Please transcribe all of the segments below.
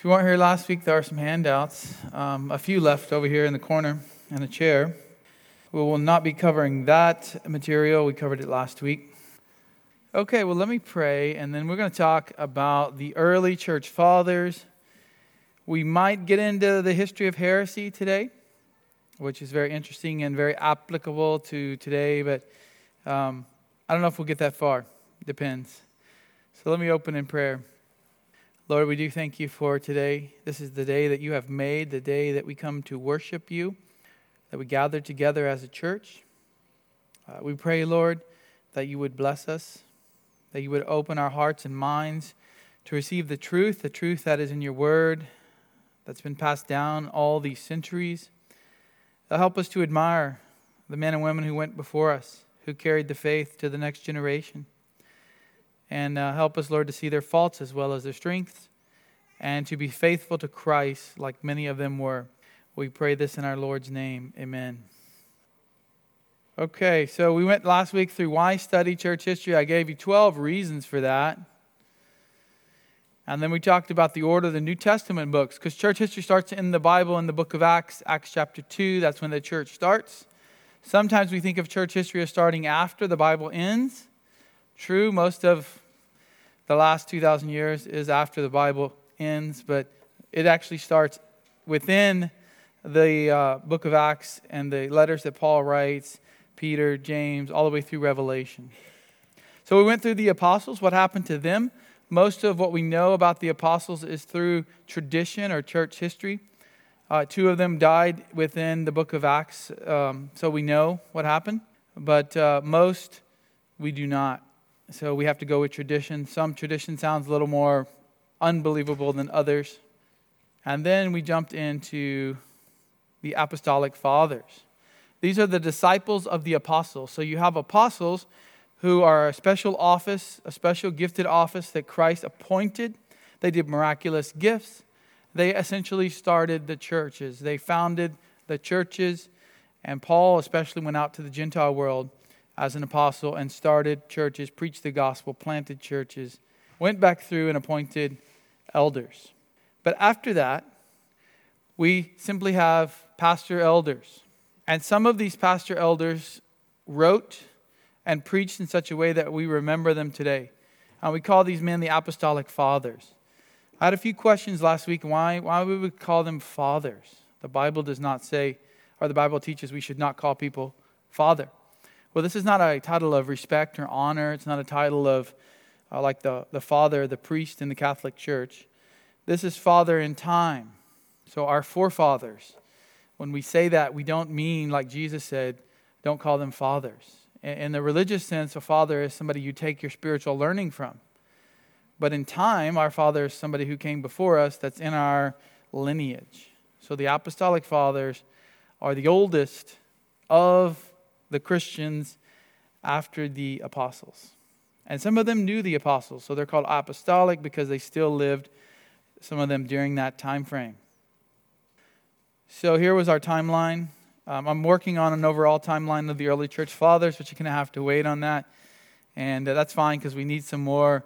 If you weren't here last week, there are some handouts, um, a few left over here in the corner, and a chair. We will not be covering that material. We covered it last week. Okay, well, let me pray, and then we're going to talk about the early church fathers. We might get into the history of heresy today, which is very interesting and very applicable to today, but um, I don't know if we'll get that far. Depends. So let me open in prayer. Lord, we do thank you for today. This is the day that you have made, the day that we come to worship you, that we gather together as a church. Uh, we pray, Lord, that you would bless us that you would open our hearts and minds to receive the truth, the truth that is in your word, that's been passed down all these centuries. Help us to admire the men and women who went before us, who carried the faith to the next generation. And uh, help us, Lord, to see their faults as well as their strengths, and to be faithful to Christ like many of them were. We pray this in our Lord's name. Amen. Okay, so we went last week through why study church history. I gave you 12 reasons for that. And then we talked about the order of the New Testament books, because church history starts in the Bible in the book of Acts, Acts chapter 2. That's when the church starts. Sometimes we think of church history as starting after the Bible ends. True, most of the last 2,000 years is after the Bible ends, but it actually starts within the uh, book of Acts and the letters that Paul writes Peter, James, all the way through Revelation. So we went through the apostles, what happened to them. Most of what we know about the apostles is through tradition or church history. Uh, two of them died within the book of Acts, um, so we know what happened, but uh, most we do not. So we have to go with tradition. Some tradition sounds a little more unbelievable than others. And then we jumped into the apostolic fathers. These are the disciples of the apostles. So you have apostles who are a special office, a special gifted office that Christ appointed. They did miraculous gifts. They essentially started the churches. They founded the churches. And Paul especially went out to the Gentile world as an apostle and started churches, preached the gospel, planted churches, went back through and appointed elders. But after that, we simply have pastor elders. And some of these pastor elders wrote and preached in such a way that we remember them today. And we call these men the apostolic fathers. I had a few questions last week why, why we would call them fathers. The Bible does not say, or the Bible teaches we should not call people father. Well, this is not a title of respect or honor. It's not a title of uh, like the, the father, the priest in the Catholic Church. This is father in time. So our forefathers, when we say that, we don't mean, like Jesus said, don't call them fathers. In the religious sense, a father is somebody you take your spiritual learning from. But in time, our father is somebody who came before us that's in our lineage. So the apostolic fathers are the oldest of the Christians after the apostles. And some of them knew the apostles, so they're called apostolic because they still lived, some of them during that time frame. So here was our timeline. Um, I'm working on an overall timeline of the early church fathers, but you're going to have to wait on that. And uh, that's fine because we need some more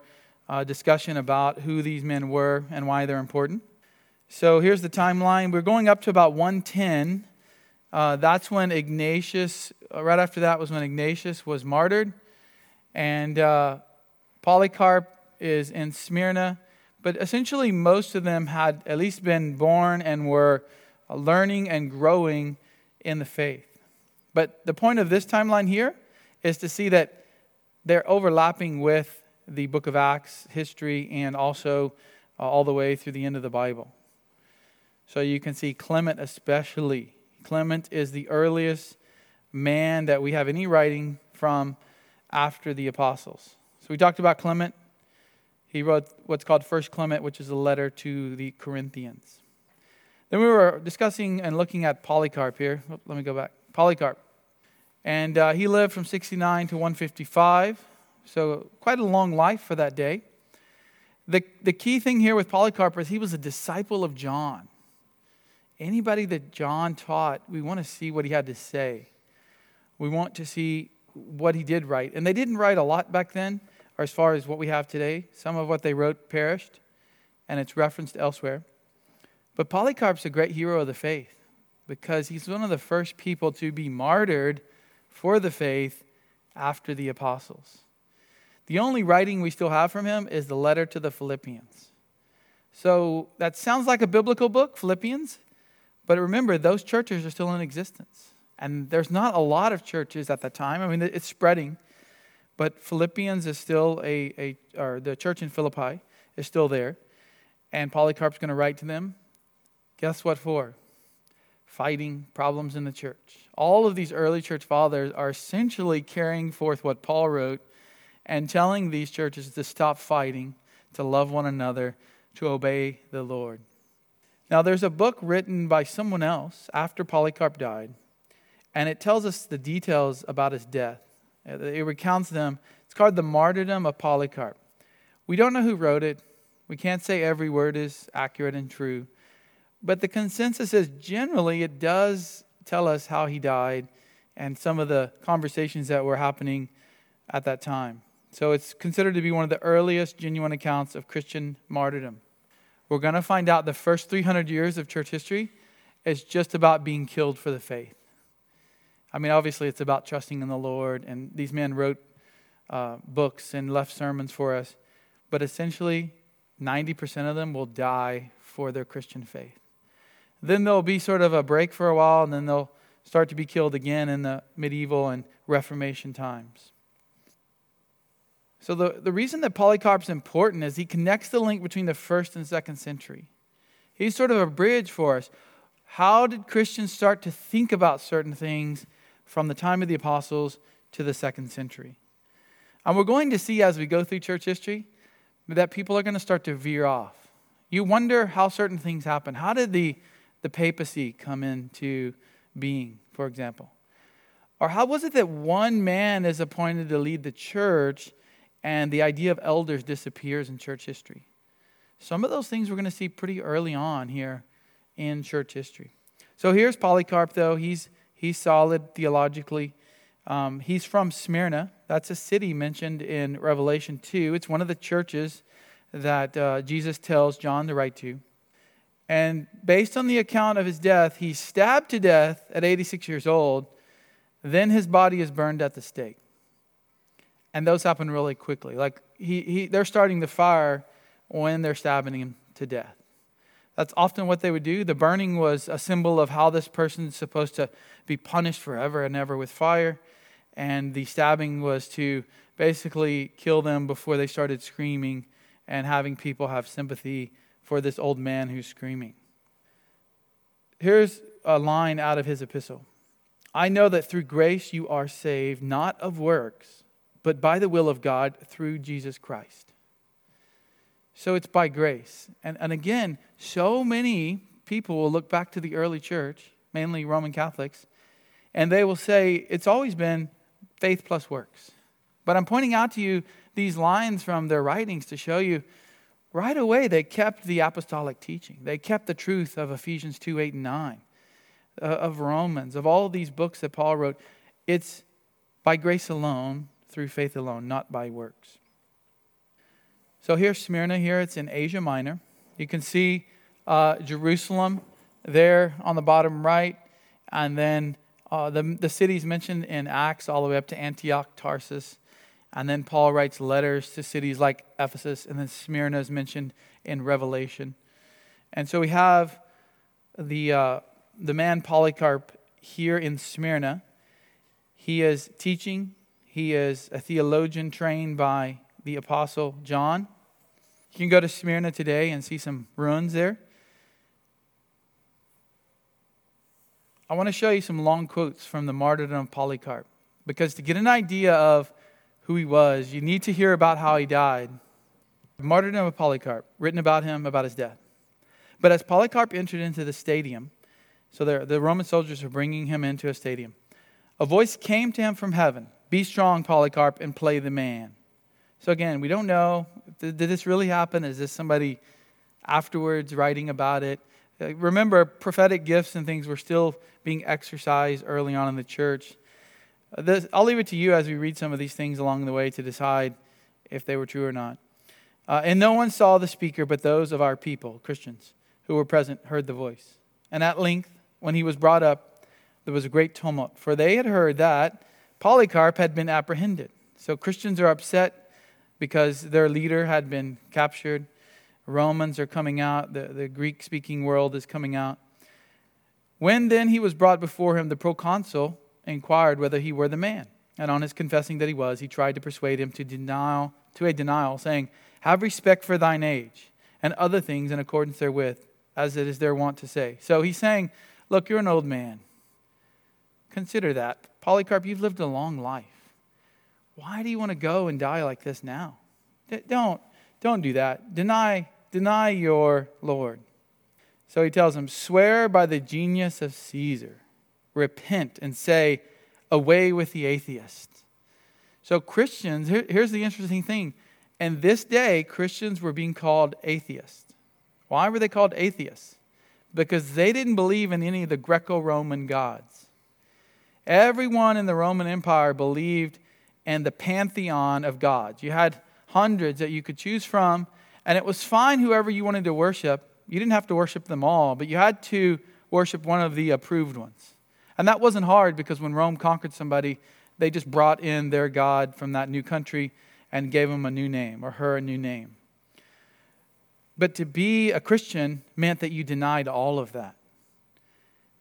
uh, discussion about who these men were and why they're important. So here's the timeline. We're going up to about 110. Uh, that's when Ignatius, uh, right after that was when Ignatius was martyred. And uh, Polycarp is in Smyrna. But essentially, most of them had at least been born and were learning and growing in the faith. But the point of this timeline here is to see that they're overlapping with the book of Acts history and also uh, all the way through the end of the Bible. So you can see Clement, especially. Clement is the earliest man that we have any writing from after the apostles. So we talked about Clement. He wrote what's called First Clement, which is a letter to the Corinthians. Then we were discussing and looking at Polycarp here. Let me go back. Polycarp. And uh, he lived from 69 to 155, so quite a long life for that day. The, the key thing here with Polycarp is he was a disciple of John. Anybody that John taught, we want to see what he had to say. We want to see what he did write. And they didn't write a lot back then, or as far as what we have today. Some of what they wrote perished, and it's referenced elsewhere. But Polycarp's a great hero of the faith because he's one of the first people to be martyred for the faith after the apostles. The only writing we still have from him is the letter to the Philippians. So that sounds like a biblical book, Philippians, but remember, those churches are still in existence. And there's not a lot of churches at the time. I mean, it's spreading, but Philippians is still a, a or the church in Philippi is still there. And Polycarp's going to write to them. Guess what for? Fighting problems in the church. All of these early church fathers are essentially carrying forth what Paul wrote and telling these churches to stop fighting, to love one another, to obey the Lord. Now, there's a book written by someone else after Polycarp died, and it tells us the details about his death. It recounts them. It's called The Martyrdom of Polycarp. We don't know who wrote it. We can't say every word is accurate and true. But the consensus is generally it does tell us how he died and some of the conversations that were happening at that time. So it's considered to be one of the earliest genuine accounts of Christian martyrdom. We're going to find out the first 300 years of church history is just about being killed for the faith. I mean, obviously, it's about trusting in the Lord, and these men wrote uh, books and left sermons for us, but essentially, 90% of them will die for their Christian faith. Then there'll be sort of a break for a while, and then they'll start to be killed again in the medieval and Reformation times. So, the, the reason that Polycarp's important is he connects the link between the first and second century. He's sort of a bridge for us. How did Christians start to think about certain things from the time of the apostles to the second century? And we're going to see as we go through church history that people are going to start to veer off. You wonder how certain things happen. How did the, the papacy come into being, for example? Or how was it that one man is appointed to lead the church and the idea of elders disappears in church history. Some of those things we're going to see pretty early on here in church history. So here's Polycarp, though. He's, he's solid theologically. Um, he's from Smyrna. That's a city mentioned in Revelation 2. It's one of the churches that uh, Jesus tells John to write to. And based on the account of his death, he's stabbed to death at 86 years old. Then his body is burned at the stake and those happen really quickly. Like he, he, they're starting the fire when they're stabbing him to death. That's often what they would do. The burning was a symbol of how this person's supposed to be punished forever and ever with fire. And the stabbing was to basically kill them before they started screaming and having people have sympathy for this old man who's screaming. Here's a line out of his epistle I know that through grace you are saved, not of works but by the will of God through Jesus Christ. So it's by grace. And, and again, so many people will look back to the early church, mainly Roman Catholics, and they will say it's always been faith plus works. But I'm pointing out to you these lines from their writings to show you right away they kept the apostolic teaching. They kept the truth of Ephesians 2 8 and 9, uh, of Romans, of all of these books that Paul wrote. It's by grace alone, through faith alone, not by works. So here's Smyrna, here it's in Asia Minor. You can see uh, Jerusalem there on the bottom right, and then uh, the, the cities mentioned in Acts all the way up to Antioch, Tarsus. And then Paul writes letters to cities like Ephesus, and then Smyrna is mentioned in Revelation. And so we have the, uh, the man Polycarp here in Smyrna. He is teaching he is a theologian trained by the Apostle John. You can go to Smyrna today and see some ruins there. I want to show you some long quotes from the martyrdom of Polycarp because to get an idea of who he was, you need to hear about how he died. Martyrdom of Polycarp, written about him, about his death. But as Polycarp entered into the stadium, so the Roman soldiers were bringing him into a stadium, a voice came to him from heaven be strong, Polycarp, and play the man. So again, we don't know. Did, did this really happen? Is this somebody afterwards writing about it? Uh, remember, prophetic gifts and things were still being exercised early on in the church. Uh, this, I'll leave it to you as we read some of these things along the way to decide if they were true or not. Uh, and no one saw the speaker but those of our people, Christians, who were present heard the voice. And at length, when he was brought up, there was a great tumult, for they had heard that Polycarp had been apprehended. So Christians are upset because their leader had been captured. Romans are coming out, the, the Greek speaking world is coming out. When then he was brought before him, the proconsul inquired whether he were the man. And on his confessing that he was, he tried to persuade him to, denial, to a denial, saying, Have respect for thine age, and other things in accordance therewith, as it is their wont to say. So he's saying, Look, you're an old man. Consider that. Polycarp, you've lived a long life. Why do you want to go and die like this now? Don't, don't do that. Deny, deny your Lord. So he tells him, Swear by the genius of Caesar, repent and say, Away with the atheist. So, Christians, here, here's the interesting thing. In this day, Christians were being called atheists. Why were they called atheists? Because they didn't believe in any of the Greco Roman gods. Everyone in the Roman Empire believed in the pantheon of gods. You had hundreds that you could choose from, and it was fine whoever you wanted to worship you didn't have to worship them all, but you had to worship one of the approved ones. And that wasn't hard because when Rome conquered somebody, they just brought in their God from that new country and gave him a new name or her a new name. But to be a Christian meant that you denied all of that.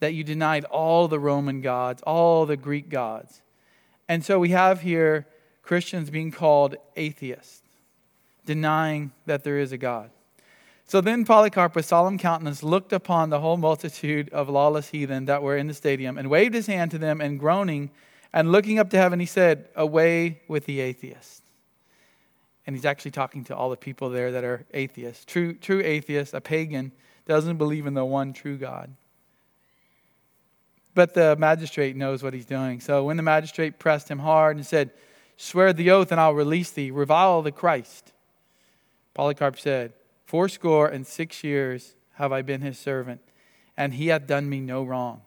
That you denied all the Roman gods, all the Greek gods. And so we have here Christians being called atheists, denying that there is a God. So then Polycarp, with solemn countenance, looked upon the whole multitude of lawless heathen that were in the stadium, and waved his hand to them, and groaning, and looking up to heaven, he said, Away with the atheists. And he's actually talking to all the people there that are atheists. True, true atheist, a pagan, doesn't believe in the one true God. But the magistrate knows what he's doing. So when the magistrate pressed him hard and said, Swear the oath, and I'll release thee, revile the Christ, Polycarp said, Fourscore and six years have I been his servant, and he hath done me no wrong.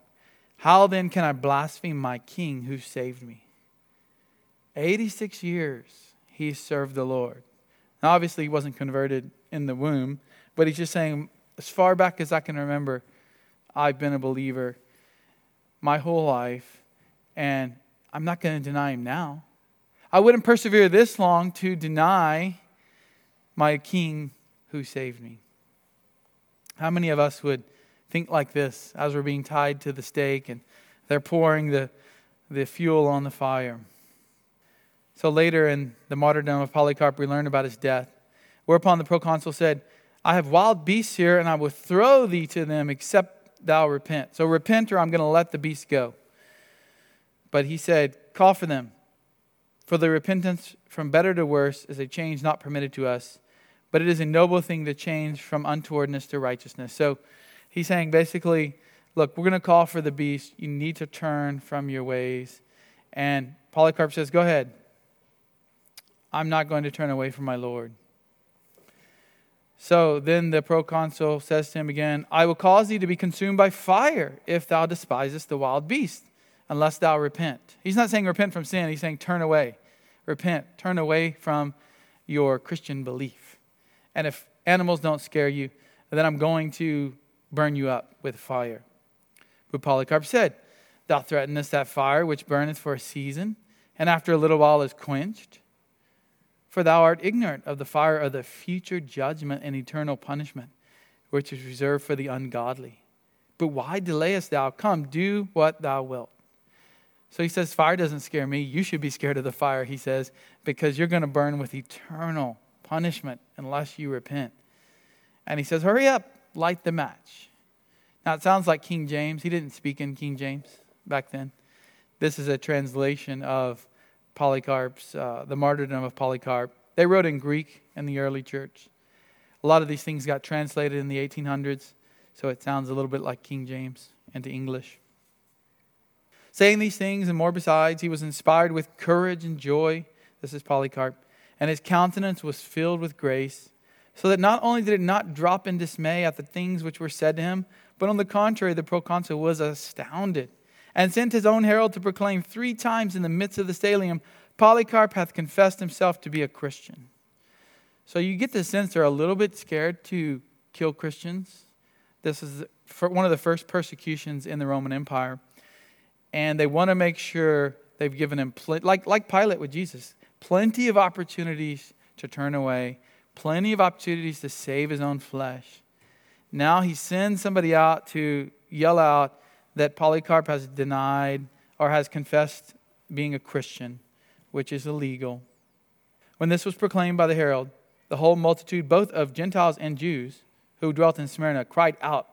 How then can I blaspheme my king who saved me? 86 years he served the Lord. Now, obviously, he wasn't converted in the womb, but he's just saying, as far back as I can remember, I've been a believer my whole life, and I'm not going to deny him now. I wouldn't persevere this long to deny my king who saved me. How many of us would think like this as we're being tied to the stake and they're pouring the, the fuel on the fire? So later in the martyrdom of Polycarp, we learn about his death. Whereupon the proconsul said, I have wild beasts here, and I will throw thee to them except thou repent. So repent, or I'm going to let the beast go. But he said, Call for them. For the repentance from better to worse is a change not permitted to us but it is a noble thing to change from untowardness to righteousness. So he's saying basically, look, we're going to call for the beast. You need to turn from your ways. And Polycarp says, go ahead. I'm not going to turn away from my Lord. So then the proconsul says to him again, I will cause thee to be consumed by fire if thou despisest the wild beast, unless thou repent. He's not saying repent from sin, he's saying turn away. Repent, turn away from your Christian belief. And if animals don't scare you, then I'm going to burn you up with fire. But Polycarp said, Thou threatenest that fire which burneth for a season, and after a little while is quenched. For thou art ignorant of the fire of the future judgment and eternal punishment, which is reserved for the ungodly. But why delayest thou? Come, do what thou wilt. So he says, Fire doesn't scare me. You should be scared of the fire, he says, because you're going to burn with eternal punishment unless you repent. And he says, Hurry up, light the match. Now it sounds like King James. He didn't speak in King James back then. This is a translation of Polycarp's, uh, the martyrdom of Polycarp. They wrote in Greek in the early church. A lot of these things got translated in the 1800s, so it sounds a little bit like King James into English. Saying these things and more besides, he was inspired with courage and joy. This is Polycarp and his countenance was filled with grace, so that not only did it not drop in dismay at the things which were said to him, but on the contrary, the proconsul was astounded, and sent his own herald to proclaim three times in the midst of the stadium, Polycarp hath confessed himself to be a Christian. So you get the sense they're a little bit scared to kill Christians. This is one of the first persecutions in the Roman Empire. And they want to make sure they've given him, pl- like, like Pilate with Jesus, plenty of opportunities to turn away, plenty of opportunities to save his own flesh. Now he sends somebody out to yell out that Polycarp has denied or has confessed being a Christian, which is illegal. When this was proclaimed by the herald, the whole multitude, both of Gentiles and Jews who dwelt in Smyrna, cried out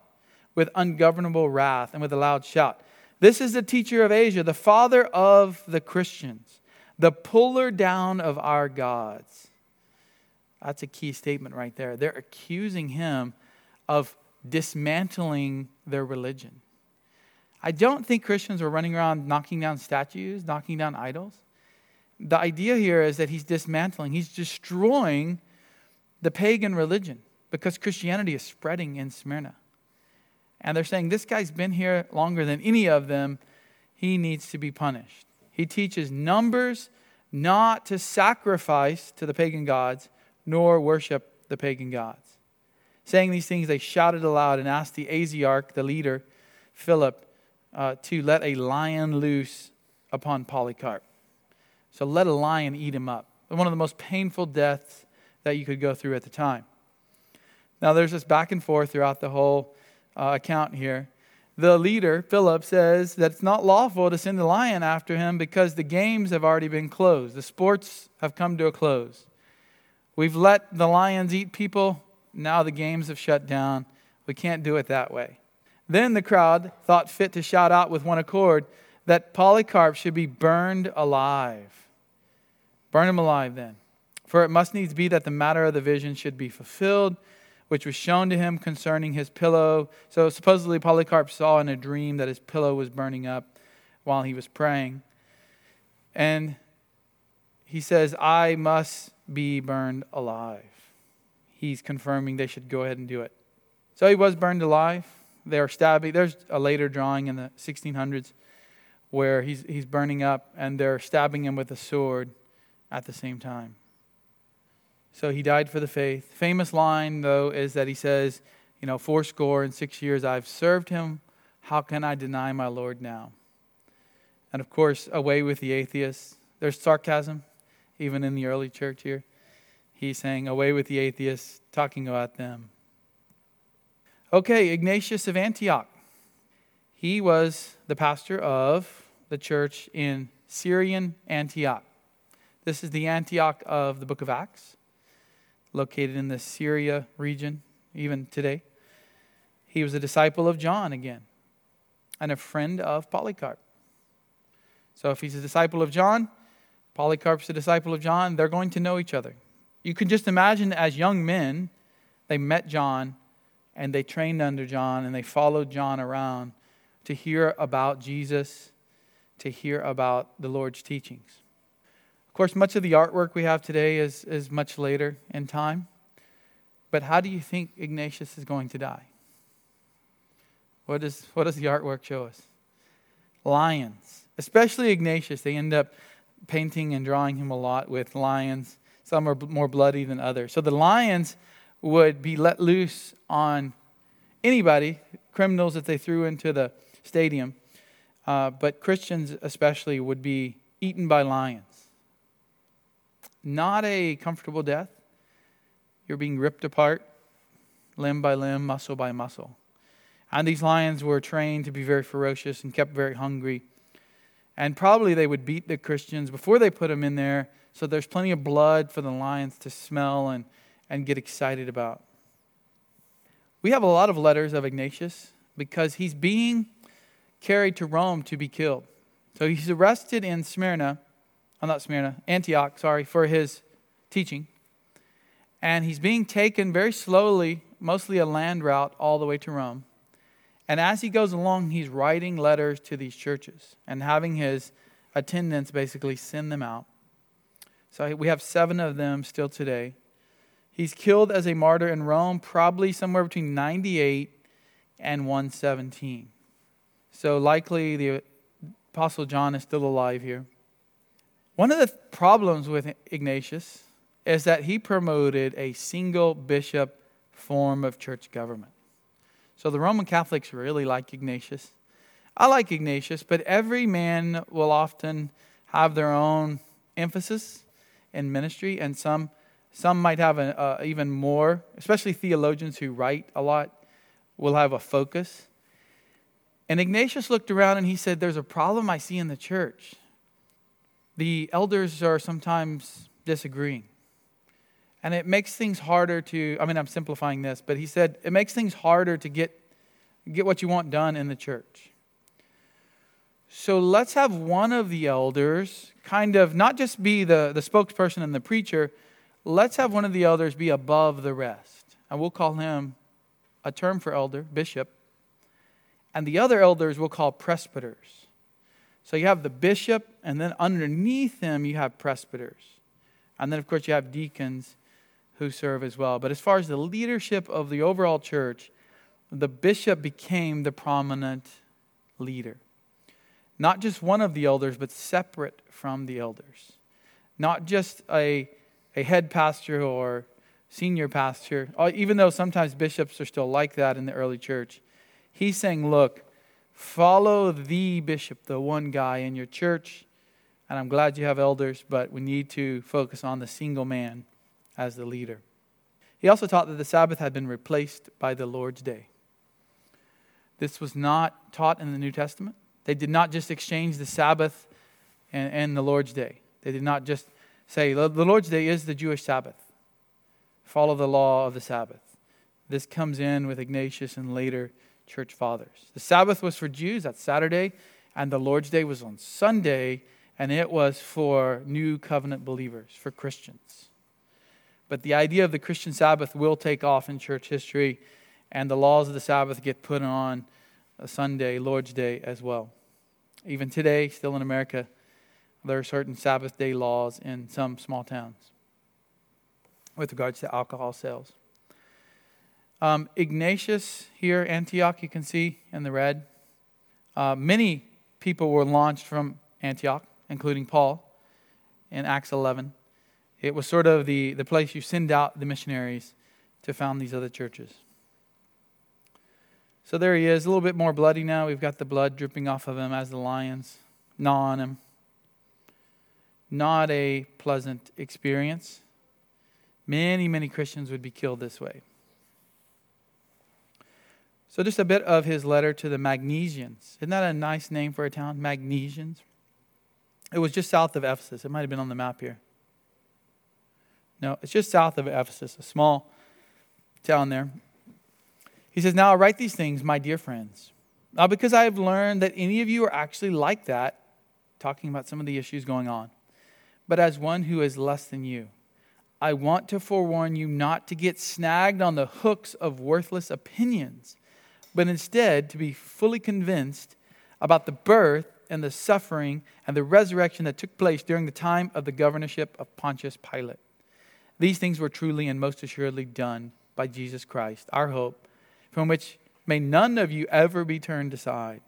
with ungovernable wrath and with a loud shout This is the teacher of Asia, the father of the Christians, the puller down of our gods. That's a key statement right there. They're accusing him of dismantling their religion. I don't think Christians were running around knocking down statues, knocking down idols. The idea here is that he's dismantling, he's destroying the pagan religion because Christianity is spreading in Smyrna. And they're saying, This guy's been here longer than any of them. He needs to be punished. He teaches numbers not to sacrifice to the pagan gods, nor worship the pagan gods. Saying these things, they shouted aloud and asked the Asiarch, the leader, Philip, uh, to let a lion loose upon Polycarp. So let a lion eat him up. One of the most painful deaths that you could go through at the time. Now, there's this back and forth throughout the whole uh, account here. The leader, Philip, says that it's not lawful to send the lion after him because the games have already been closed. The sports have come to a close. We've let the lions eat people. Now the games have shut down. We can't do it that way. Then the crowd thought fit to shout out with one accord that Polycarp should be burned alive. Burn him alive then. For it must needs be that the matter of the vision should be fulfilled, which was shown to him concerning his pillow. So supposedly Polycarp saw in a dream that his pillow was burning up while he was praying. And he says, I must be burned alive. He's confirming they should go ahead and do it. So he was burned alive. They are stabbing. There's a later drawing in the 1600s where he's, he's burning up and they're stabbing him with a sword at the same time. So he died for the faith. Famous line, though, is that he says, You know, four score and six years I've served him. How can I deny my Lord now? And of course, away with the atheists. There's sarcasm, even in the early church here. He's saying, Away with the atheists, talking about them. Okay, Ignatius of Antioch. He was the pastor of the church in Syrian Antioch. This is the Antioch of the book of Acts, located in the Syria region, even today. He was a disciple of John again, and a friend of Polycarp. So if he's a disciple of John, Polycarp's a disciple of John, they're going to know each other. You can just imagine as young men, they met John and they trained under John and they followed John around to hear about Jesus, to hear about the Lord's teachings. Of course, much of the artwork we have today is, is much later in time. But how do you think Ignatius is going to die? What, is, what does the artwork show us? Lions. Especially Ignatius. They end up painting and drawing him a lot with lions. Some are more bloody than others. So the lions would be let loose on anybody, criminals that they threw into the stadium, uh, but Christians especially would be eaten by lions. Not a comfortable death. You're being ripped apart, limb by limb, muscle by muscle. And these lions were trained to be very ferocious and kept very hungry. And probably they would beat the Christians before they put them in there, so there's plenty of blood for the lions to smell and and get excited about. We have a lot of letters of Ignatius because he's being carried to Rome to be killed. So he's arrested in Smyrna, uh, not Smyrna, Antioch, sorry, for his teaching. And he's being taken very slowly, mostly a land route, all the way to Rome. And as he goes along, he's writing letters to these churches and having his attendants basically send them out. So we have seven of them still today. He's killed as a martyr in Rome, probably somewhere between 98 and 117. So likely the Apostle John is still alive here. One of the problems with Ignatius is that he promoted a single bishop form of church government. So the Roman Catholics really like Ignatius. I like Ignatius, but every man will often have their own emphasis in ministry, and some some might have a, uh, even more, especially theologians who write a lot, will have a focus. And Ignatius looked around and he said, There's a problem I see in the church. The elders are sometimes disagreeing. And it makes things harder to, I mean, I'm simplifying this, but he said it makes things harder to get, get what you want done in the church. So let's have one of the elders kind of not just be the, the spokesperson and the preacher, let's have one of the elders be above the rest. And we'll call him a term for elder, bishop. And the other elders we'll call presbyters. So you have the bishop, and then underneath him you have presbyters. And then, of course, you have deacons who serve as well. But as far as the leadership of the overall church, the bishop became the prominent leader. Not just one of the elders, but separate from the elders. Not just a, a head pastor or senior pastor, uh, even though sometimes bishops are still like that in the early church. He's saying, look, follow the bishop, the one guy in your church. And I'm glad you have elders, but we need to focus on the single man as the leader. He also taught that the Sabbath had been replaced by the Lord's Day. This was not taught in the New Testament. They did not just exchange the Sabbath and, and the Lord's Day. They did not just say, the Lord's Day is the Jewish Sabbath. Follow the law of the Sabbath. This comes in with Ignatius and later church fathers. The Sabbath was for Jews, that's Saturday, and the Lord's Day was on Sunday, and it was for new covenant believers, for Christians. But the idea of the Christian Sabbath will take off in church history, and the laws of the Sabbath get put on a Sunday, Lord's Day, as well. Even today, still in America, there are certain Sabbath day laws in some small towns with regards to alcohol sales. Um, Ignatius here, Antioch, you can see in the red. Uh, many people were launched from Antioch, including Paul in Acts 11. It was sort of the, the place you send out the missionaries to found these other churches. So there he is, a little bit more bloody now. We've got the blood dripping off of him as the lions gnaw on him. Not a pleasant experience. Many, many Christians would be killed this way. So, just a bit of his letter to the Magnesians. Isn't that a nice name for a town? Magnesians. It was just south of Ephesus. It might have been on the map here. No, it's just south of Ephesus, a small town there. He says, Now I write these things, my dear friends, Now, because I have learned that any of you are actually like that, talking about some of the issues going on, but as one who is less than you. I want to forewarn you not to get snagged on the hooks of worthless opinions, but instead to be fully convinced about the birth and the suffering and the resurrection that took place during the time of the governorship of Pontius Pilate. These things were truly and most assuredly done by Jesus Christ, our hope, from which may none of you ever be turned aside.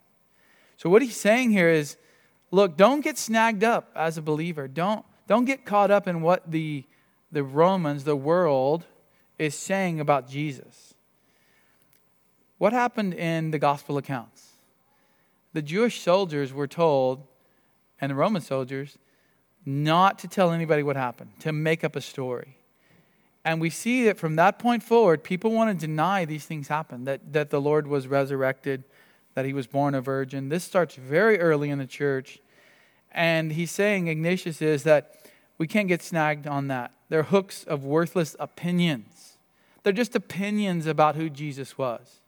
So, what he's saying here is look, don't get snagged up as a believer. Don't, don't get caught up in what the, the Romans, the world, is saying about Jesus. What happened in the gospel accounts? The Jewish soldiers were told, and the Roman soldiers, not to tell anybody what happened, to make up a story. And we see that from that point forward, people want to deny these things happened, that, that the Lord was resurrected, that he was born a virgin. This starts very early in the church. And he's saying, Ignatius is that we can't get snagged on that. They're hooks of worthless opinions. They're just opinions about who Jesus was.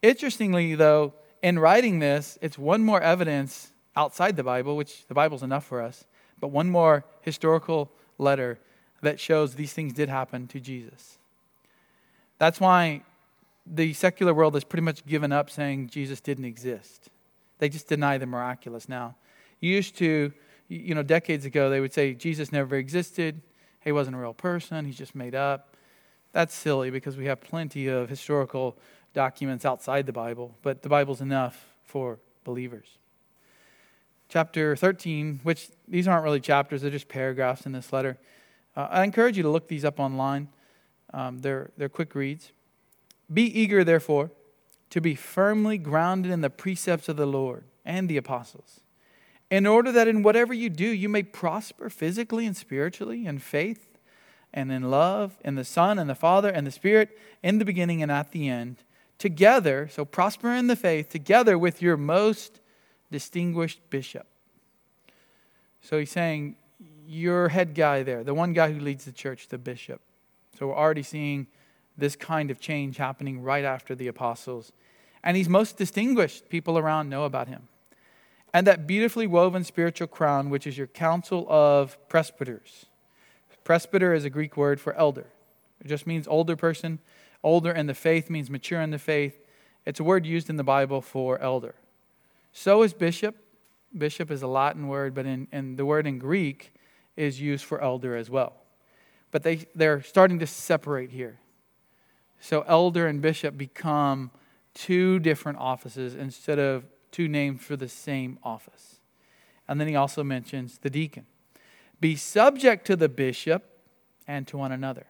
Interestingly, though, in writing this, it's one more evidence outside the Bible, which the Bible's enough for us, but one more historical letter that shows these things did happen to Jesus. That's why the secular world has pretty much given up saying Jesus didn't exist. They just deny the miraculous now. You used to, you know, decades ago, they would say Jesus never existed. He wasn't a real person. He's just made up. That's silly because we have plenty of historical documents outside the Bible, but the Bible's enough for believers. Chapter 13, which these aren't really chapters, they're just paragraphs in this letter. Uh, I encourage you to look these up online. Um, they're, they're quick reads. Be eager, therefore, to be firmly grounded in the precepts of the Lord and the apostles, in order that in whatever you do, you may prosper physically and spiritually, in faith and in love, in the Son and the Father and the Spirit, in the beginning and at the end, together, so prosper in the faith, together with your most distinguished bishop. So he's saying, your head guy there, the one guy who leads the church, the bishop. So we're already seeing this kind of change happening right after the apostles. And he's most distinguished. People around know about him. And that beautifully woven spiritual crown, which is your council of presbyters. Presbyter is a Greek word for elder, it just means older person. Older in the faith means mature in the faith. It's a word used in the Bible for elder. So is bishop. Bishop is a Latin word, but in, in the word in Greek is used for elder as well. But they, they're starting to separate here. So elder and bishop become two different offices instead of two names for the same office. And then he also mentions the deacon. Be subject to the bishop and to one another.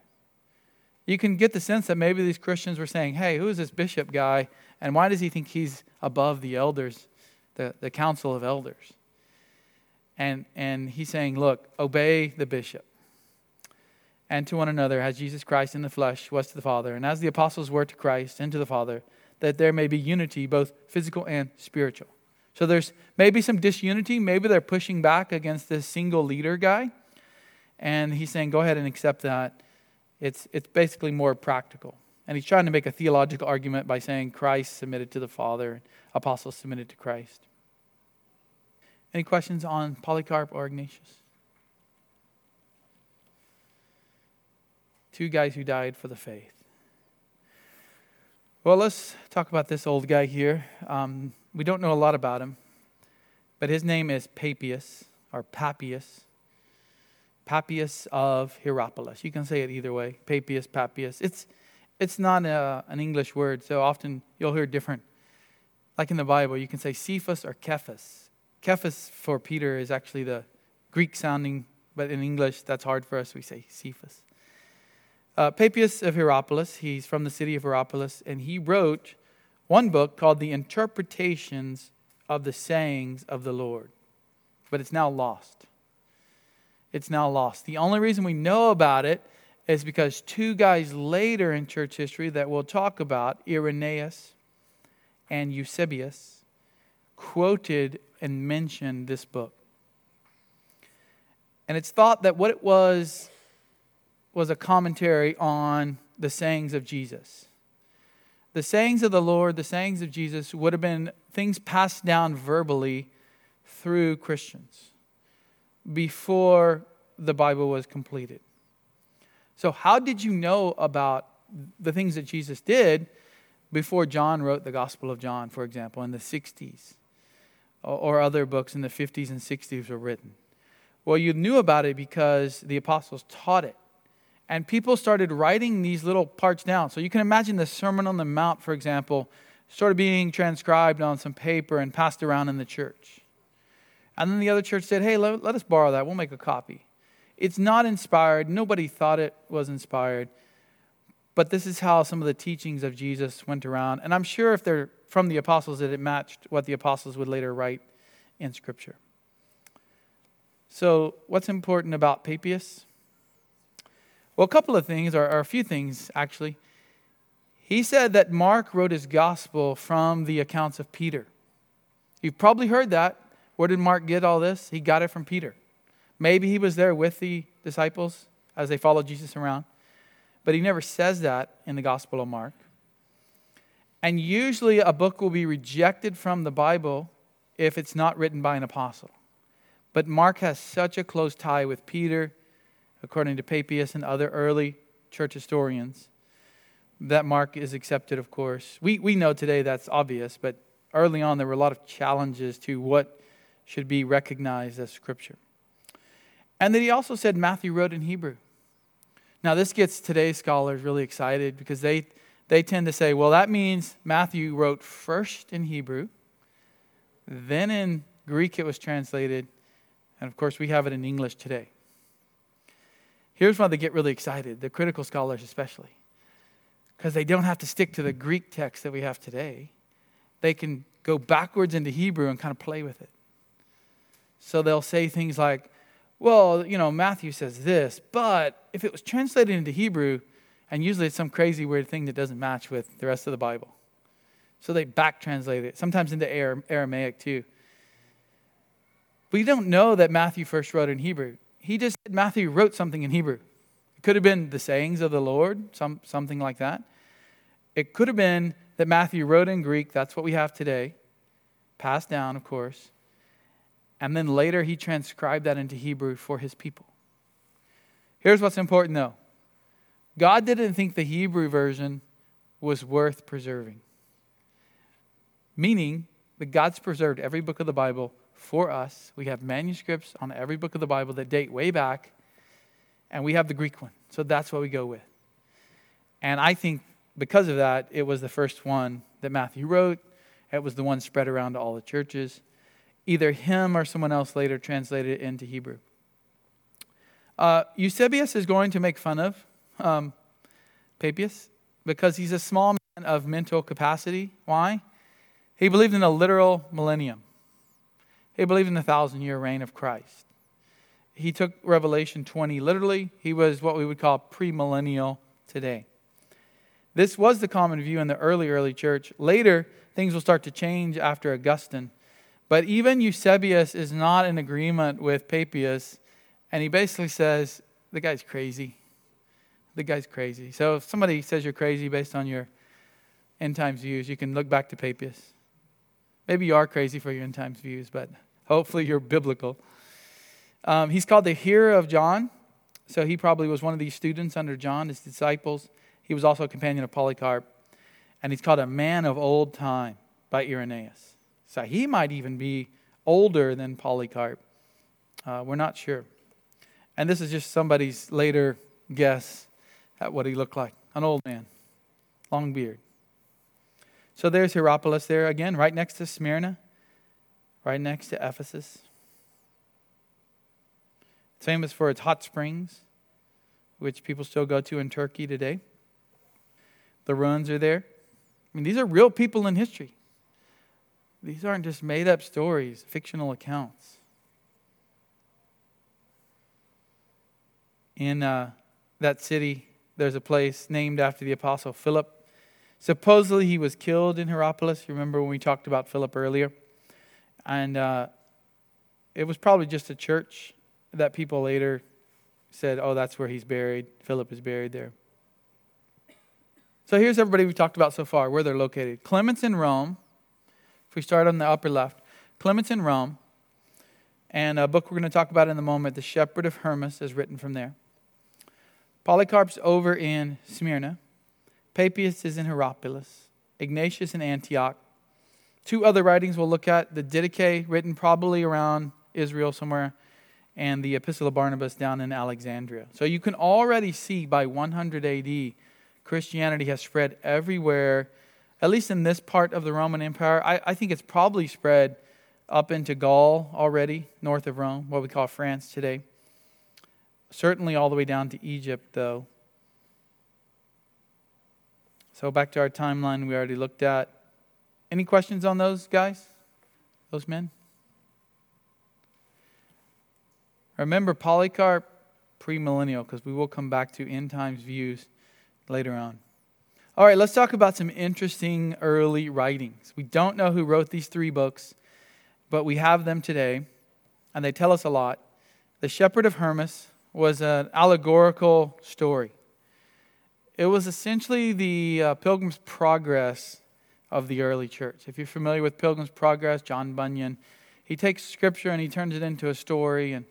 You can get the sense that maybe these Christians were saying, hey, who is this bishop guy? And why does he think he's above the elders, the, the council of elders? And, and he's saying, look, obey the bishop and to one another as Jesus Christ in the flesh was to the Father, and as the apostles were to Christ and to the Father, that there may be unity, both physical and spiritual. So there's maybe some disunity. Maybe they're pushing back against this single leader guy. And he's saying, go ahead and accept that. It's, it's basically more practical. And he's trying to make a theological argument by saying Christ submitted to the Father, apostles submitted to Christ. Any questions on Polycarp or Ignatius? Two guys who died for the faith. Well, let's talk about this old guy here. Um, we don't know a lot about him, but his name is Papias or Papias. Papias of Hierapolis. You can say it either way. Papias, Papias. It's it's not a, an English word, so often you'll hear different. Like in the Bible, you can say Cephas or Cephas. Cephas for Peter is actually the Greek sounding, but in English that's hard for us. We say Cephas. Uh, Papias of Hierapolis, he's from the city of Hierapolis, and he wrote one book called The Interpretations of the Sayings of the Lord. But it's now lost. It's now lost. The only reason we know about it is because two guys later in church history that we'll talk about, Irenaeus and Eusebius, quoted and mentioned this book. And it's thought that what it was was a commentary on the sayings of Jesus. The sayings of the Lord, the sayings of Jesus, would have been things passed down verbally through Christians before the Bible was completed. So, how did you know about the things that Jesus did before John wrote the Gospel of John, for example, in the 60s, or other books in the 50s and 60s were written? Well, you knew about it because the apostles taught it and people started writing these little parts down. So you can imagine the Sermon on the Mount, for example, sort of being transcribed on some paper and passed around in the church. And then the other church said, hey, let, let us borrow that. We'll make a copy. It's not inspired. Nobody thought it was inspired. But this is how some of the teachings of Jesus went around. And I'm sure if they're from the apostles, that it matched what the apostles would later write in Scripture. So, what's important about Papias? Well, a couple of things, or, or a few things actually. He said that Mark wrote his gospel from the accounts of Peter. You've probably heard that. Where did Mark get all this? He got it from Peter. Maybe he was there with the disciples as they followed Jesus around, but he never says that in the Gospel of Mark. And usually a book will be rejected from the Bible if it's not written by an apostle. But Mark has such a close tie with Peter according to Papias and other early church historians. That mark is accepted, of course. We, we know today that's obvious, but early on there were a lot of challenges to what should be recognized as Scripture. And then he also said Matthew wrote in Hebrew. Now, this gets today's scholars really excited because they, they tend to say, well, that means Matthew wrote first in Hebrew, then in Greek it was translated, and of course we have it in English today. Here's why they get really excited, the critical scholars especially. because they don't have to stick to the Greek text that we have today. They can go backwards into Hebrew and kind of play with it. So they'll say things like, well, you know, Matthew says this, but if it was translated into Hebrew, and usually it's some crazy weird thing that doesn't match with the rest of the Bible. So they back translate it, sometimes into Aramaic too. We don't know that Matthew first wrote in Hebrew. He just said Matthew wrote something in Hebrew. It could have been the sayings of the Lord, some, something like that. It could have been that Matthew wrote in Greek. That's what we have today, passed down, of course. And then later he transcribed that into Hebrew for his people. Here's what's important though God didn't think the Hebrew version was worth preserving, meaning that God's preserved every book of the Bible for us. We have manuscripts on every book of the Bible that date way back, and we have the Greek one. So that's what we go with. And I think because of that, it was the first one that Matthew wrote. It was the one spread around to all the churches. Either him or someone else later translated it into Hebrew. Uh, Eusebius is going to make fun of um, Papias because he's a small man of mental capacity. Why? He believed in a literal millennium. He believed in the thousand year reign of Christ. He took Revelation 20 literally. He was what we would call premillennial today. This was the common view in the early, early church. Later, things will start to change after Augustine. But even Eusebius is not in agreement with Papias, and he basically says, the guy's crazy. The guy's crazy. So if somebody says you're crazy based on your end times views, you can look back to Papias. Maybe you are crazy for your end times views, but hopefully you're biblical. Um, he's called the hearer of John. So he probably was one of these students under John, his disciples. He was also a companion of Polycarp. And he's called a man of old time by Irenaeus. So he might even be older than Polycarp. Uh, we're not sure. And this is just somebody's later guess at what he looked like an old man, long beard. So there's Hierapolis there again, right next to Smyrna, right next to Ephesus. It's famous for its hot springs, which people still go to in Turkey today. The ruins are there. I mean, these are real people in history. These aren't just made up stories, fictional accounts. In uh, that city, there's a place named after the Apostle Philip. Supposedly, he was killed in Hierapolis. You remember when we talked about Philip earlier? And uh, it was probably just a church that people later said, oh, that's where he's buried. Philip is buried there. So here's everybody we've talked about so far, where they're located. Clements in Rome. If we start on the upper left, Clements in Rome. And a book we're going to talk about in a moment, The Shepherd of Hermas, is written from there. Polycarp's over in Smyrna. Papias is in Hierapolis. Ignatius in Antioch. Two other writings we'll look at the Didache, written probably around Israel somewhere, and the Epistle of Barnabas down in Alexandria. So you can already see by 100 AD Christianity has spread everywhere, at least in this part of the Roman Empire. I, I think it's probably spread up into Gaul already, north of Rome, what we call France today. Certainly all the way down to Egypt, though. So back to our timeline we already looked at. Any questions on those guys? Those men? Remember Polycarp premillennial because we will come back to end times views later on. All right, let's talk about some interesting early writings. We don't know who wrote these three books, but we have them today, and they tell us a lot. The Shepherd of Hermas was an allegorical story. It was essentially the uh, Pilgrim's Progress of the early church. If you're familiar with Pilgrim's Progress, John Bunyan, he takes scripture and he turns it into a story, and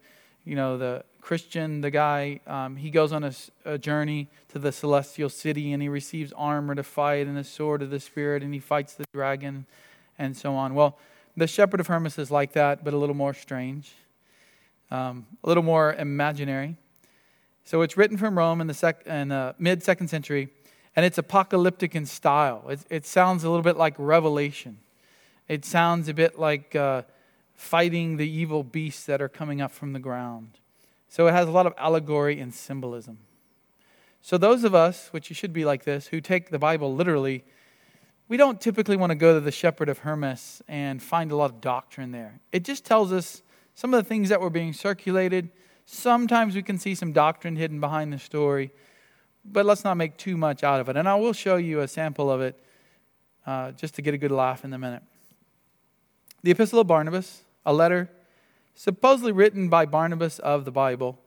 you know the Christian, the guy, um, he goes on a, a, journey to the celestial city and he receives armor to fight and a sword of the Spirit and he fights the dragon and so on. Well, the Shepherd of Hermas is like that, but a little more strange, um, a little more imaginary. So it's written from Rome in the, sec- in the mid second century, and it's apocalyptic in style. It, it, sounds a little bit like Revelation. It sounds a bit like uh, fighting the evil beasts that are coming up from the ground. So it has a lot of allegory and symbolism. So, those of us, which you should be like this, who take the Bible literally, we don't typically want to go to the Shepherd of Hermas and find a lot of doctrine there. It just tells us some of the things that were being circulated. Sometimes we can see some doctrine hidden behind the story, but let's not make too much out of it. And I will show you a sample of it uh, just to get a good laugh in a minute. The Epistle of Barnabas, a letter supposedly written by Barnabas of the Bible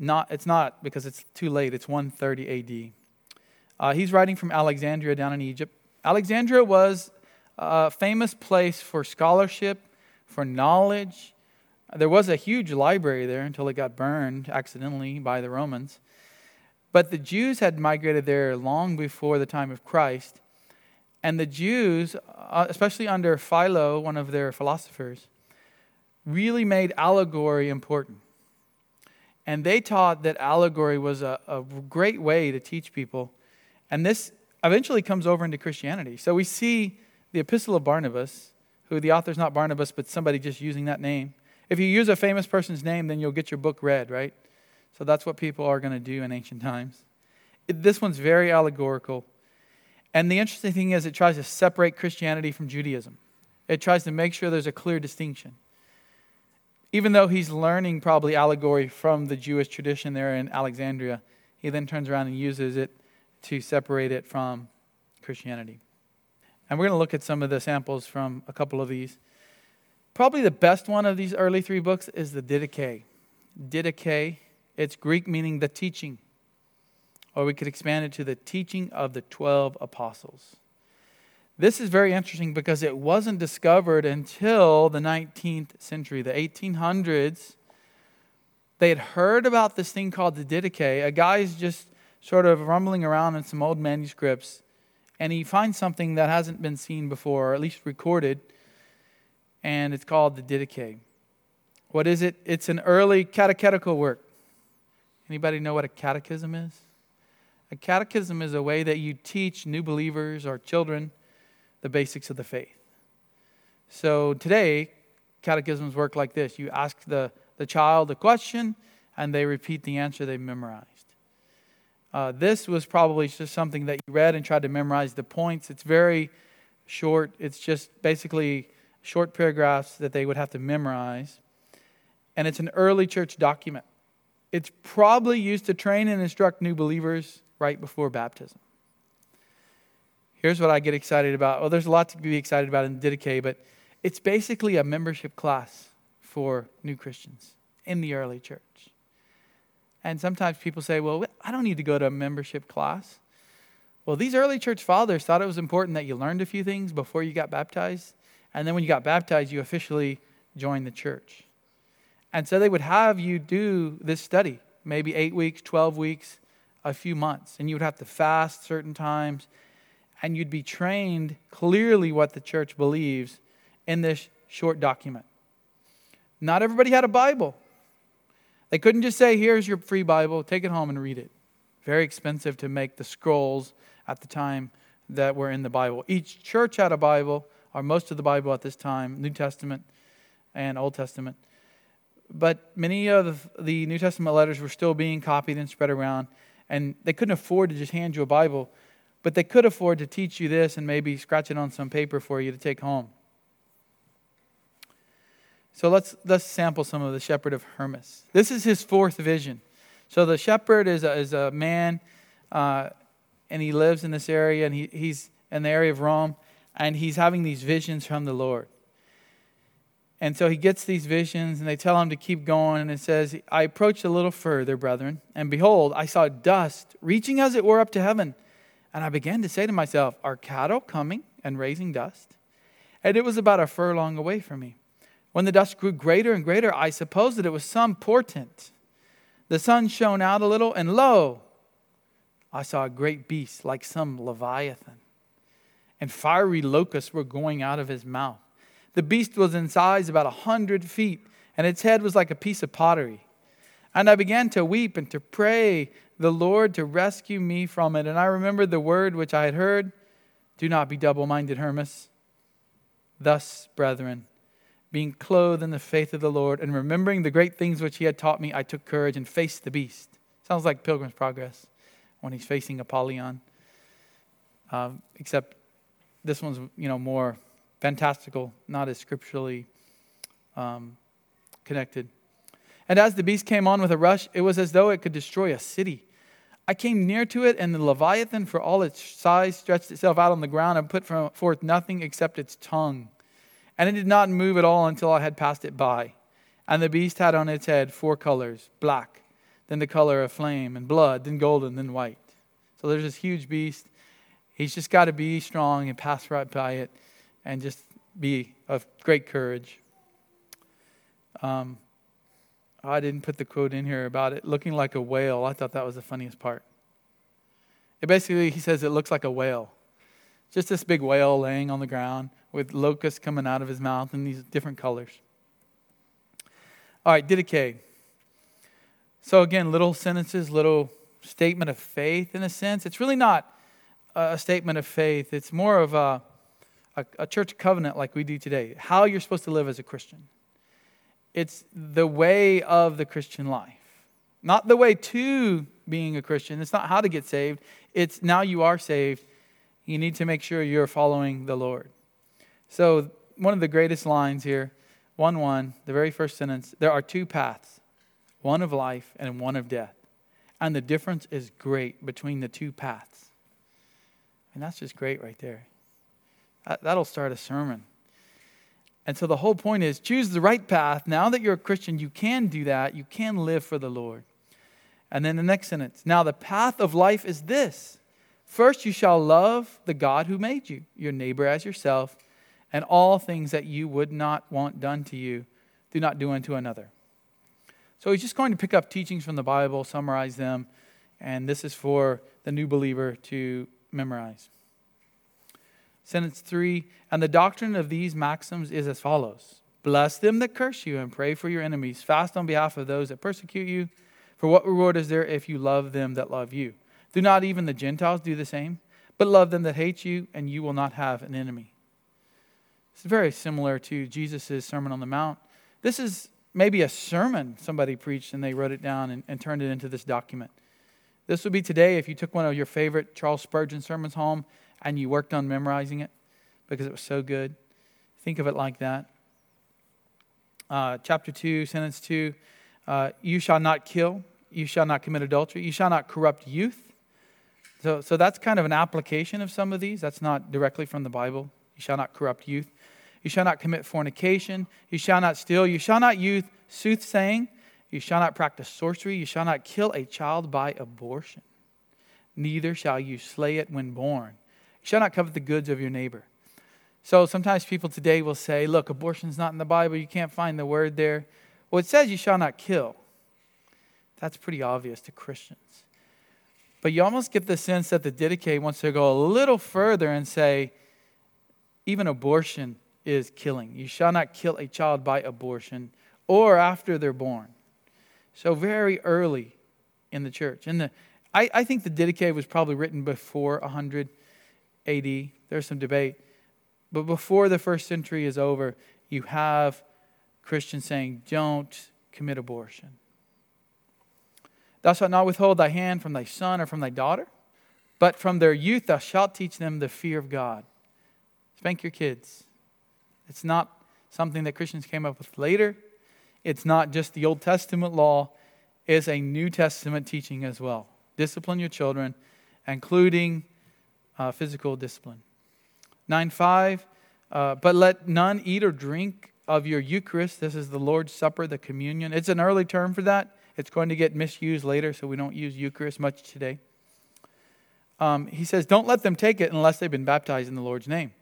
not, it's not because it's too late. It's 130 AD. Uh, he's writing from Alexandria down in Egypt. Alexandria was a famous place for scholarship, for knowledge. There was a huge library there until it got burned accidentally by the Romans. But the Jews had migrated there long before the time of Christ. And the Jews, uh, especially under Philo, one of their philosophers, really made allegory important. And they taught that allegory was a, a great way to teach people. And this eventually comes over into Christianity. So we see the Epistle of Barnabas, who the author's not Barnabas, but somebody just using that name. If you use a famous person's name, then you'll get your book read, right? So that's what people are going to do in ancient times. It, this one's very allegorical. And the interesting thing is, it tries to separate Christianity from Judaism, it tries to make sure there's a clear distinction even though he's learning probably allegory from the Jewish tradition there in Alexandria, he then turns around and uses it to separate it from Christianity. And we're going to look at some of the samples from a couple of these. Probably the best one of these early three books is the Didache. Didache, it's Greek meaning the teaching, or we could expand it to the teaching of the 12 apostles. This is very interesting because it wasn't discovered until the 19th century, the 1800s. They had heard about this thing called the Didache. A guy's just sort of rumbling around in some old manuscripts, and he finds something that hasn't been seen before, or at least recorded, and it's called the Didache. What is it? It's an early catechetical work. Anybody know what a catechism is? A catechism is a way that you teach new believers or children the basics of the faith. So today, catechisms work like this you ask the, the child a question, and they repeat the answer they memorized. Uh, this was probably just something that you read and tried to memorize the points. It's very short, it's just basically short paragraphs that they would have to memorize. And it's an early church document. It's probably used to train and instruct new believers right before baptism. Here's what I get excited about. Well, there's a lot to be excited about in Didache, but it's basically a membership class for new Christians in the early church. And sometimes people say, well, I don't need to go to a membership class. Well, these early church fathers thought it was important that you learned a few things before you got baptized. And then when you got baptized, you officially joined the church. And so they would have you do this study, maybe eight weeks, 12 weeks, a few months. And you would have to fast certain times and you'd be trained clearly what the church believes in this short document. Not everybody had a Bible. They couldn't just say, Here's your free Bible, take it home and read it. Very expensive to make the scrolls at the time that were in the Bible. Each church had a Bible, or most of the Bible at this time, New Testament and Old Testament. But many of the New Testament letters were still being copied and spread around, and they couldn't afford to just hand you a Bible. But they could afford to teach you this and maybe scratch it on some paper for you to take home. So let's, let's sample some of the shepherd of Hermas. This is his fourth vision. So the shepherd is a, is a man, uh, and he lives in this area, and he, he's in the area of Rome, and he's having these visions from the Lord. And so he gets these visions, and they tell him to keep going. And it says, I approached a little further, brethren, and behold, I saw dust reaching as it were up to heaven and I began to say to myself, Are cattle coming and raising dust? And it was about a furlong away from me. When the dust grew greater and greater, I supposed that it was some portent. The sun shone out a little, and lo, I saw a great beast like some leviathan, and fiery locusts were going out of his mouth. The beast was in size about a hundred feet, and its head was like a piece of pottery. And I began to weep and to pray the Lord to rescue me from it. And I remembered the word which I had heard Do not be double minded, Hermas. Thus, brethren, being clothed in the faith of the Lord and remembering the great things which he had taught me, I took courage and faced the beast. Sounds like Pilgrim's Progress. when he's facing Apollyon. Um, except this one's you know more fantastical, not as scripturally um, connected. And as the beast came on with a rush, it was as though it could destroy a city. I came near to it, and the Leviathan, for all its size, stretched itself out on the ground and put forth nothing except its tongue. And it did not move at all until I had passed it by. And the beast had on its head four colors black, then the color of flame, and blood, then golden, then white. So there's this huge beast. He's just got to be strong and pass right by it and just be of great courage. Um, I didn't put the quote in here about it looking like a whale. I thought that was the funniest part. It basically, he says it looks like a whale. Just this big whale laying on the ground with locusts coming out of his mouth in these different colors. All right, Didache. So, again, little sentences, little statement of faith in a sense. It's really not a statement of faith, it's more of a, a, a church covenant like we do today, how you're supposed to live as a Christian. It's the way of the Christian life, not the way to being a Christian. It's not how to get saved, it's now you are saved. You need to make sure you're following the Lord. So, one of the greatest lines here 1 1, the very first sentence there are two paths, one of life and one of death. And the difference is great between the two paths. And that's just great right there. That'll start a sermon. And so the whole point is choose the right path. Now that you're a Christian, you can do that. You can live for the Lord. And then the next sentence Now the path of life is this First, you shall love the God who made you, your neighbor as yourself, and all things that you would not want done to you, do not do unto another. So he's just going to pick up teachings from the Bible, summarize them, and this is for the new believer to memorize. Sentence three, and the doctrine of these maxims is as follows Bless them that curse you, and pray for your enemies. Fast on behalf of those that persecute you. For what reward is there if you love them that love you? Do not even the Gentiles do the same? But love them that hate you, and you will not have an enemy. It's very similar to Jesus' Sermon on the Mount. This is maybe a sermon somebody preached and they wrote it down and, and turned it into this document. This would be today if you took one of your favorite Charles Spurgeon sermons home and you worked on memorizing it because it was so good. Think of it like that. Uh, chapter 2, sentence 2 uh, You shall not kill, you shall not commit adultery, you shall not corrupt youth. So, so that's kind of an application of some of these. That's not directly from the Bible. You shall not corrupt youth. You shall not commit fornication. You shall not steal. You shall not use soothsaying. You shall not practice sorcery. You shall not kill a child by abortion. Neither shall you slay it when born. Shall not covet the goods of your neighbor. So sometimes people today will say, look, abortion's not in the Bible. You can't find the word there. Well, it says you shall not kill. That's pretty obvious to Christians. But you almost get the sense that the Didache wants to go a little further and say, even abortion is killing. You shall not kill a child by abortion or after they're born. So, very early in the church. And the, I, I think the Didache was probably written before 100 AD. There's some debate. But before the first century is over, you have Christians saying, don't commit abortion. Thou shalt not withhold thy hand from thy son or from thy daughter, but from their youth thou shalt teach them the fear of God. Spank your kids. It's not something that Christians came up with later. It's not just the Old Testament law, it's a New Testament teaching as well. Discipline your children, including uh, physical discipline. 9 5, uh, but let none eat or drink of your Eucharist. This is the Lord's Supper, the communion. It's an early term for that. It's going to get misused later, so we don't use Eucharist much today. Um, he says, Don't let them take it unless they've been baptized in the Lord's name.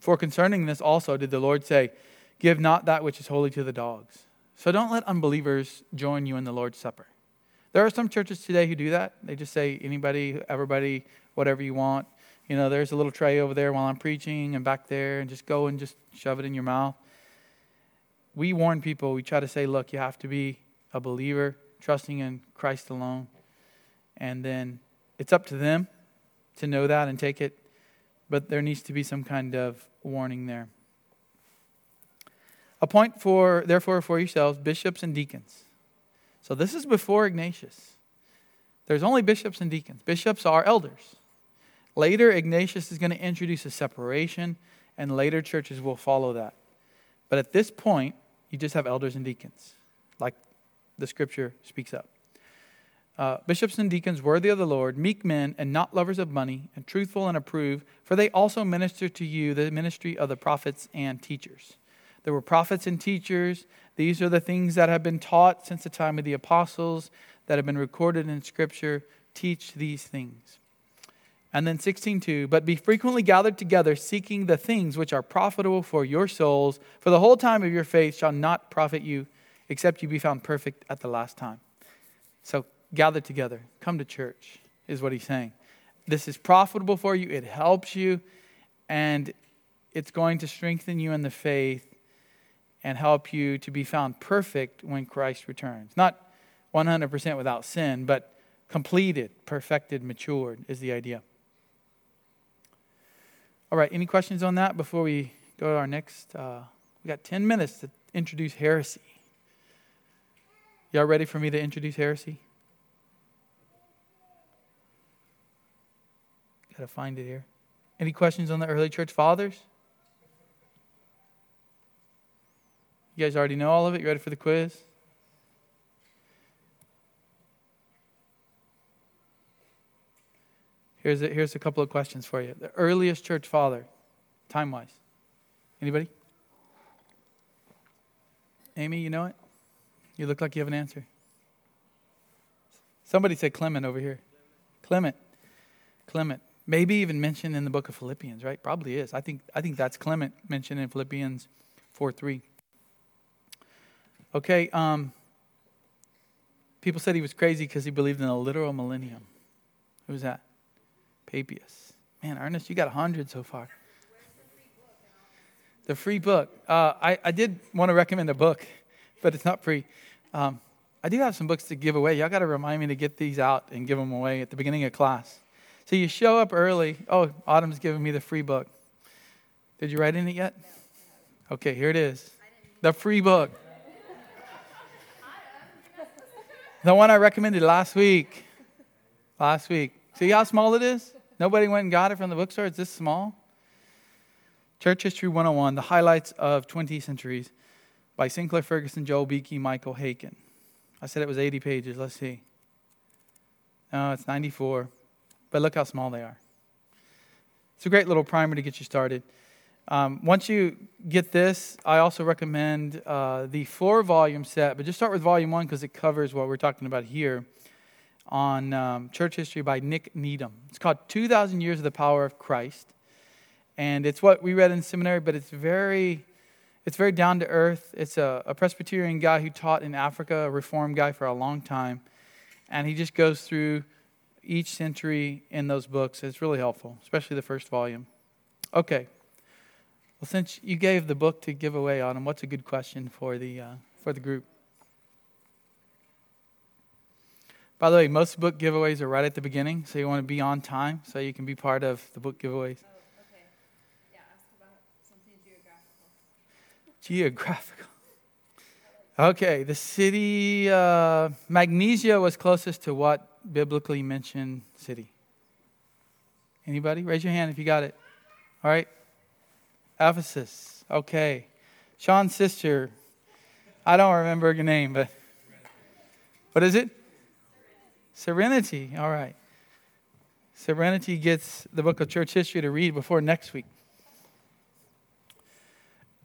For concerning this also did the Lord say, Give not that which is holy to the dogs. So don't let unbelievers join you in the Lord's Supper. There are some churches today who do that. They just say, anybody, everybody, whatever you want. You know, there's a little tray over there while I'm preaching and back there, and just go and just shove it in your mouth. We warn people, we try to say, look, you have to be a believer, trusting in Christ alone. And then it's up to them to know that and take it, but there needs to be some kind of warning there. Appoint for, therefore, for yourselves bishops and deacons. So this is before Ignatius. There's only bishops and deacons. Bishops are elders. Later, Ignatius is going to introduce a separation, and later churches will follow that. But at this point, you just have elders and deacons, like the scripture speaks up. Uh, bishops and deacons worthy of the Lord, meek men, and not lovers of money, and truthful and approved, for they also minister to you the ministry of the prophets and teachers. There were prophets and teachers. These are the things that have been taught since the time of the apostles, that have been recorded in Scripture. Teach these things. And then 16:2, but be frequently gathered together, seeking the things which are profitable for your souls, for the whole time of your faith shall not profit you, except you be found perfect at the last time. So gather together, come to church, is what he's saying. This is profitable for you, it helps you, and it's going to strengthen you in the faith and help you to be found perfect when Christ returns. Not 100% without sin, but completed, perfected, matured is the idea. All right, any questions on that before we go to our next? Uh, we got 10 minutes to introduce heresy. Y'all ready for me to introduce heresy? Got to find it here. Any questions on the early church fathers? You guys already know all of it? You ready for the quiz? Here's a, here's a couple of questions for you. The earliest church father, time wise. Anybody? Amy, you know it? You look like you have an answer. Somebody said Clement over here. Clement. Clement. Maybe even mentioned in the book of Philippians, right? Probably is. I think, I think that's Clement mentioned in Philippians 4 3. Okay, um, people said he was crazy because he believed in a literal millennium. Who's that? Man, Ernest, you got a 100 so far. The free book. Uh, I, I did want to recommend a book, but it's not free. Um, I do have some books to give away. Y'all got to remind me to get these out and give them away at the beginning of class. So you show up early. Oh, Autumn's giving me the free book. Did you write in it yet? Okay, here it is. The free book. The one I recommended last week. Last week. See how small it is? Nobody went and got it from the bookstore. It's this small. Church History 101 The Highlights of 20 Centuries by Sinclair Ferguson, Joel Beeke, Michael Haykin. I said it was 80 pages. Let's see. No, it's 94. But look how small they are. It's a great little primer to get you started. Um, once you get this, I also recommend uh, the four volume set, but just start with volume one because it covers what we're talking about here on um, church history by Nick Needham. It's called 2,000 Years of the Power of Christ. And it's what we read in seminary, but it's very, it's very down to earth. It's a, a Presbyterian guy who taught in Africa, a Reform guy for a long time. And he just goes through each century in those books. It's really helpful, especially the first volume. Okay. Well, since you gave the book to give away them, what's a good question for the, uh, for the group? By the way, most book giveaways are right at the beginning, so you want to be on time so you can be part of the book giveaways. Oh, okay. Yeah, ask about something geographical. Geographical. Okay, the city, uh, Magnesia was closest to what biblically mentioned city? Anybody? Raise your hand if you got it. All right. Ephesus. Okay. Sean's sister. I don't remember your name, but what is it? Serenity. All right. Serenity gets the book of church history to read before next week.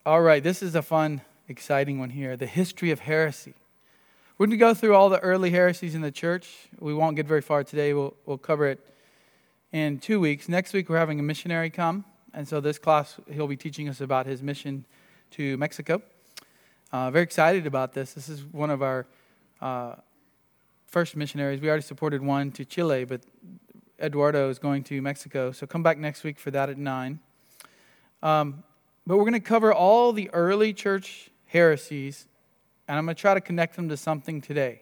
All right, this is a fun, exciting one here the history of heresy. We're going to go through all the early heresies in the church. We won't get very far today. We'll, we'll cover it in two weeks. Next week, we're having a missionary come. And so, this class, he'll be teaching us about his mission to Mexico. Uh, very excited about this. This is one of our uh, first missionaries. We already supported one to Chile, but Eduardo is going to Mexico. So, come back next week for that at 9. Um, but we're going to cover all the early church heresies and I'm going to try to connect them to something today.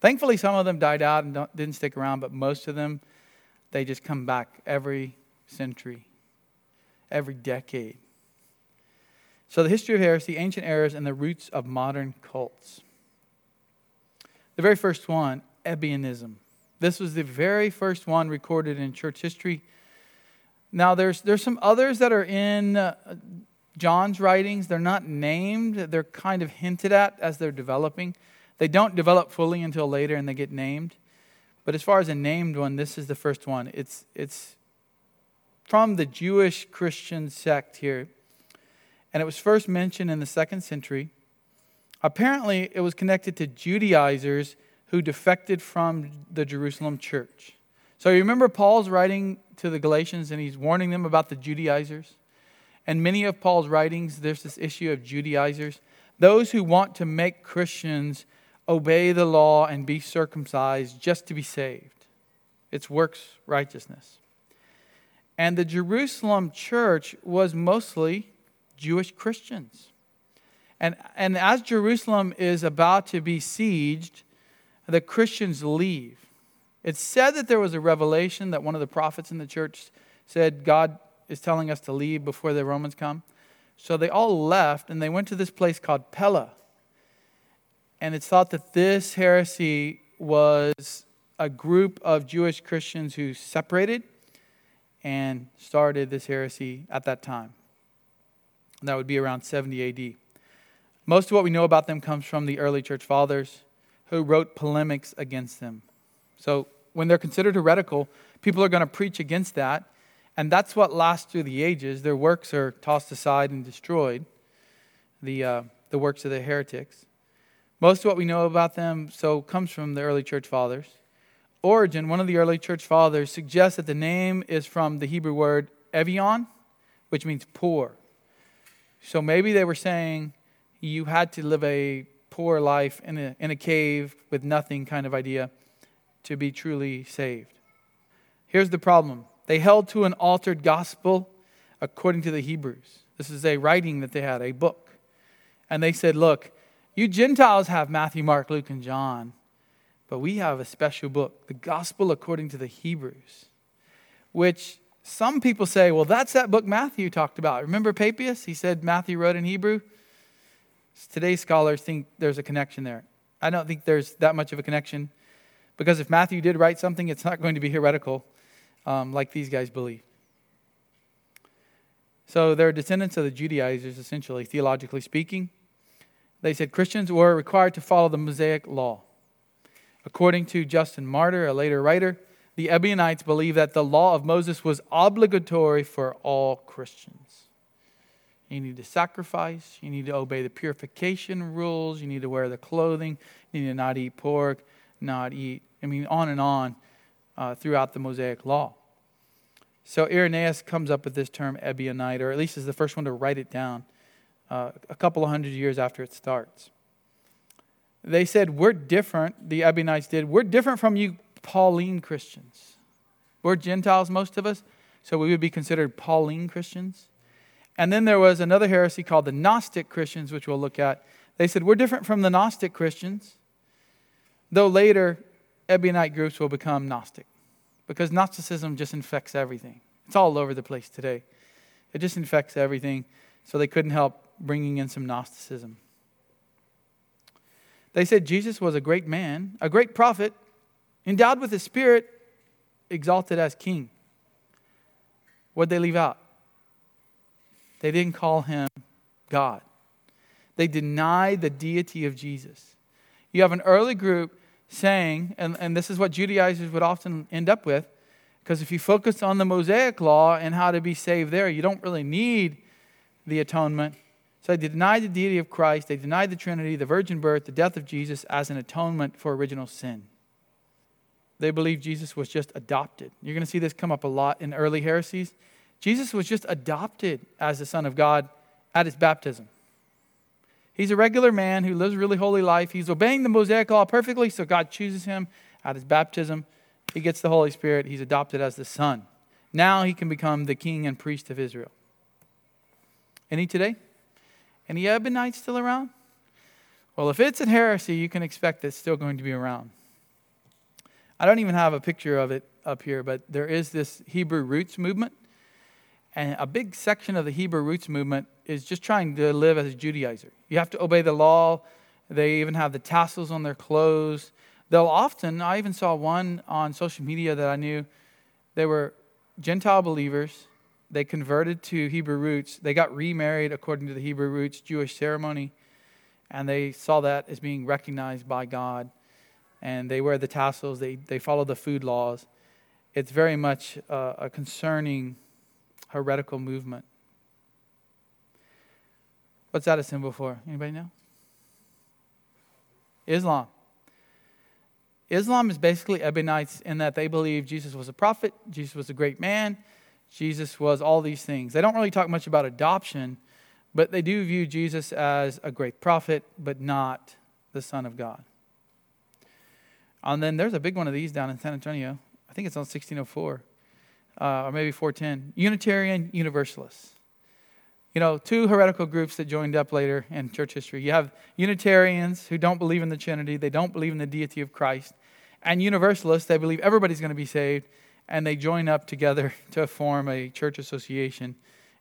Thankfully, some of them died out and didn't stick around, but most of them, they just come back every century, every decade. So, the history of heresy, ancient errors, and the roots of modern cults. The very first one, Ebionism. This was the very first one recorded in church history. Now, there's, there's some others that are in uh, John's writings. They're not named, they're kind of hinted at as they're developing. They don't develop fully until later and they get named. But as far as a named one, this is the first one. It's, it's from the Jewish Christian sect here. And it was first mentioned in the second century. Apparently, it was connected to Judaizers who defected from the Jerusalem church. So you remember Paul's writing to the Galatians and he's warning them about the Judaizers? And many of Paul's writings, there's this issue of Judaizers. Those who want to make Christians obey the law and be circumcised just to be saved. It's works righteousness. And the Jerusalem church was mostly Jewish Christians. And, and as Jerusalem is about to be sieged, the Christians leave. It's said that there was a revelation that one of the prophets in the church said, God is telling us to leave before the Romans come. So they all left and they went to this place called Pella. And it's thought that this heresy was a group of Jewish Christians who separated and started this heresy at that time. And that would be around 70 AD. Most of what we know about them comes from the early church fathers who wrote polemics against them. So when they're considered heretical, people are going to preach against that. And that's what lasts through the ages. Their works are tossed aside and destroyed, the, uh, the works of the heretics. Most of what we know about them so comes from the early church fathers. Origen, one of the early church fathers, suggests that the name is from the Hebrew word evion, which means poor. So maybe they were saying you had to live a poor life in a, in a cave with nothing kind of idea to be truly saved. Here's the problem they held to an altered gospel according to the Hebrews. This is a writing that they had, a book. And they said, Look, you Gentiles have Matthew, Mark, Luke, and John, but we have a special book, the gospel according to the Hebrews, which some people say, well, that's that book Matthew talked about. Remember Papias? He said Matthew wrote in Hebrew. Today's scholars think there's a connection there. I don't think there's that much of a connection because if Matthew did write something, it's not going to be heretical um, like these guys believe. So they're descendants of the Judaizers, essentially, theologically speaking. They said Christians were required to follow the Mosaic law. According to Justin Martyr, a later writer, the Ebionites believed that the law of Moses was obligatory for all Christians. You need to sacrifice, you need to obey the purification rules, you need to wear the clothing, you need to not eat pork, not eat, I mean, on and on uh, throughout the Mosaic law. So Irenaeus comes up with this term Ebionite, or at least is the first one to write it down uh, a couple of hundred years after it starts. They said, We're different, the Ebionites did. We're different from you Pauline Christians. We're Gentiles, most of us, so we would be considered Pauline Christians. And then there was another heresy called the Gnostic Christians, which we'll look at. They said, We're different from the Gnostic Christians, though later Ebionite groups will become Gnostic because Gnosticism just infects everything. It's all over the place today. It just infects everything, so they couldn't help bringing in some Gnosticism. They said Jesus was a great man, a great prophet, endowed with the Spirit, exalted as king. What'd they leave out? They didn't call him God. They denied the deity of Jesus. You have an early group saying, and, and this is what Judaizers would often end up with, because if you focus on the Mosaic law and how to be saved there, you don't really need the atonement. So they denied the deity of Christ, they denied the Trinity, the virgin birth, the death of Jesus as an atonement for original sin. They believed Jesus was just adopted. You're going to see this come up a lot in early heresies. Jesus was just adopted as the Son of God at his baptism. He's a regular man who lives a really holy life. He's obeying the Mosaic law perfectly, so God chooses him at his baptism. He gets the Holy Spirit. He's adopted as the Son. Now he can become the king and priest of Israel. Any today? Any Ebionites still around? Well, if it's a heresy, you can expect it's still going to be around. I don't even have a picture of it up here, but there is this Hebrew roots movement. And a big section of the Hebrew roots movement is just trying to live as a Judaizer. You have to obey the law. They even have the tassels on their clothes. They'll often, I even saw one on social media that I knew, they were Gentile believers. They converted to Hebrew roots. They got remarried according to the Hebrew roots Jewish ceremony, and they saw that as being recognized by God. And they wear the tassels, they, they follow the food laws. It's very much a, a concerning heretical movement. What's that a symbol for? Anybody know? Islam. Islam is basically Ebionites in that they believe Jesus was a prophet, Jesus was a great man, Jesus was all these things. They don't really talk much about adoption, but they do view Jesus as a great prophet, but not the Son of God. And then there's a big one of these down in San Antonio. I think it's on 1604, uh, or maybe 410. Unitarian Universalists you know, two heretical groups that joined up later in church history. You have Unitarians who don't believe in the Trinity, they don't believe in the deity of Christ, and Universalists, they believe everybody's going to be saved, and they join up together to form a church association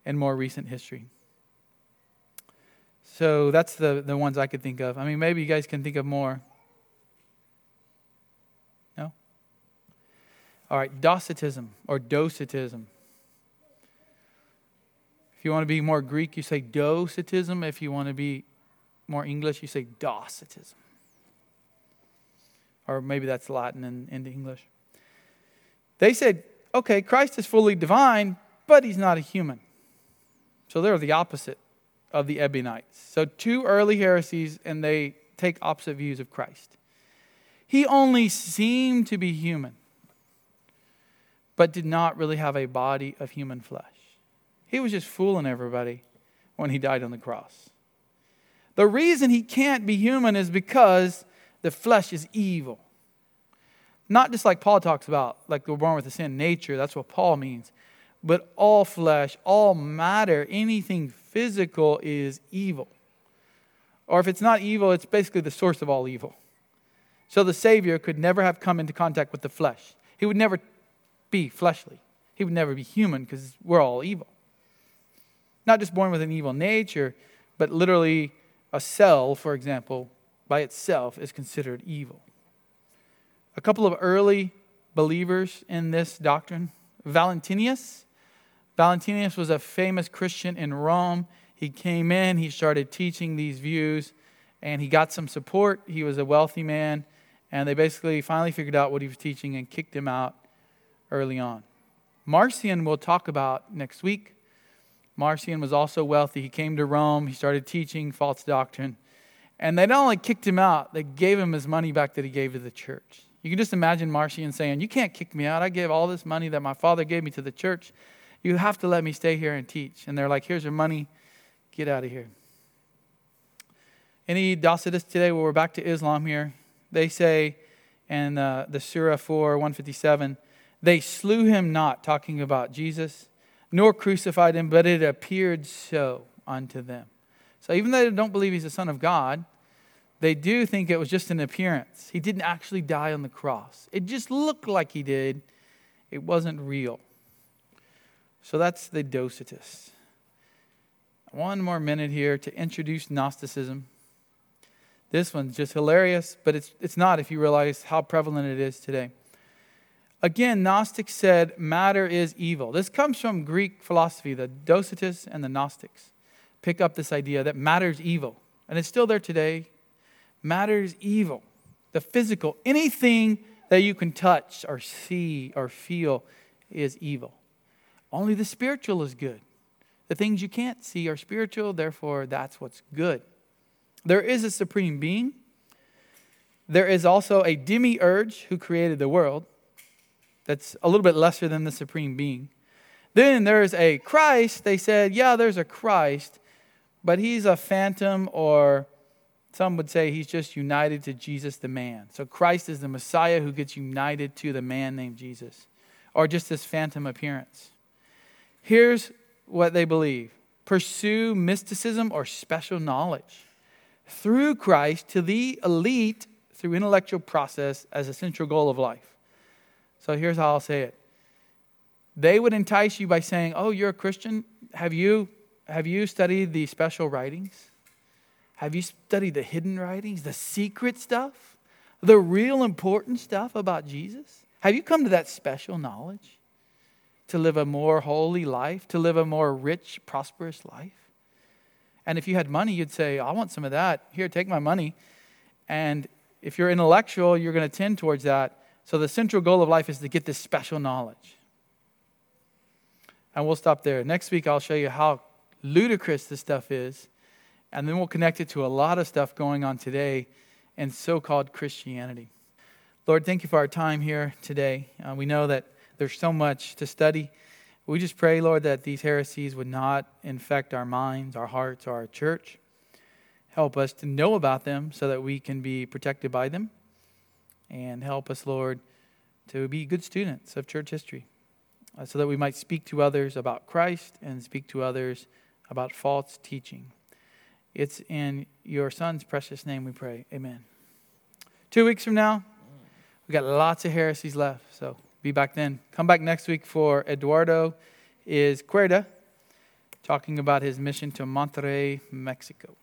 in more recent history. So that's the, the ones I could think of. I mean, maybe you guys can think of more. No? All right, Docetism or Docetism. If you want to be more Greek, you say docetism. If you want to be more English, you say docetism. Or maybe that's Latin and into English. They said, okay, Christ is fully divine, but he's not a human. So they're the opposite of the Ebionites. So two early heresies, and they take opposite views of Christ. He only seemed to be human, but did not really have a body of human flesh. He was just fooling everybody when he died on the cross. The reason he can't be human is because the flesh is evil. Not just like Paul talks about, like we're born with a sin nature, that's what Paul means. But all flesh, all matter, anything physical is evil. Or if it's not evil, it's basically the source of all evil. So the Savior could never have come into contact with the flesh. He would never be fleshly. He would never be human because we're all evil. Not just born with an evil nature, but literally a cell, for example, by itself is considered evil. A couple of early believers in this doctrine Valentinus. Valentinus was a famous Christian in Rome. He came in, he started teaching these views, and he got some support. He was a wealthy man, and they basically finally figured out what he was teaching and kicked him out early on. Marcion we'll talk about next week. Marcion was also wealthy. He came to Rome. He started teaching false doctrine. And they not only kicked him out, they gave him his money back that he gave to the church. You can just imagine Marcion saying, You can't kick me out. I gave all this money that my father gave me to the church. You have to let me stay here and teach. And they're like, Here's your money. Get out of here. Any Docetists today? Well, we're back to Islam here. They say in uh, the Surah 4, 157, they slew him not, talking about Jesus nor crucified him, but it appeared so unto them. So even though they don't believe he's the Son of God, they do think it was just an appearance. He didn't actually die on the cross. It just looked like he did, it wasn't real. So that's the Docetists. One more minute here to introduce Gnosticism. This one's just hilarious, but it's, it's not if you realize how prevalent it is today. Again, Gnostics said matter is evil. This comes from Greek philosophy. The Docetists and the Gnostics pick up this idea that matter is evil. And it's still there today. Matter is evil. The physical, anything that you can touch or see or feel is evil. Only the spiritual is good. The things you can't see are spiritual, therefore, that's what's good. There is a supreme being. There is also a demiurge who created the world that's a little bit lesser than the supreme being. Then there's a Christ. They said, yeah, there's a Christ, but he's a phantom, or some would say he's just united to Jesus the man. So Christ is the Messiah who gets united to the man named Jesus, or just this phantom appearance. Here's what they believe pursue mysticism or special knowledge through Christ to the elite through intellectual process as a central goal of life. So here's how I'll say it. They would entice you by saying, "Oh, you're a Christian? Have you have you studied the special writings? Have you studied the hidden writings, the secret stuff? the real important stuff about Jesus? Have you come to that special knowledge? To live a more holy life, to live a more rich, prosperous life? And if you had money, you'd say, I want some of that. Here, take my money. And if you're intellectual, you're going to tend towards that. So the central goal of life is to get this special knowledge. And we'll stop there. Next week, I'll show you how ludicrous this stuff is. And then we'll connect it to a lot of stuff going on today in so called Christianity. Lord, thank you for our time here today. Uh, we know that there's so much to study. We just pray, Lord, that these heresies would not infect our minds, our hearts, our church. Help us to know about them so that we can be protected by them. And help us, Lord, to be good students of church history uh, so that we might speak to others about Christ and speak to others about false teaching. It's in your Son's precious name we pray. Amen. Two weeks from now, we got lots of heresies left, so be back then. Come back next week for Eduardo Izquierda talking about his mission to Monterrey, Mexico.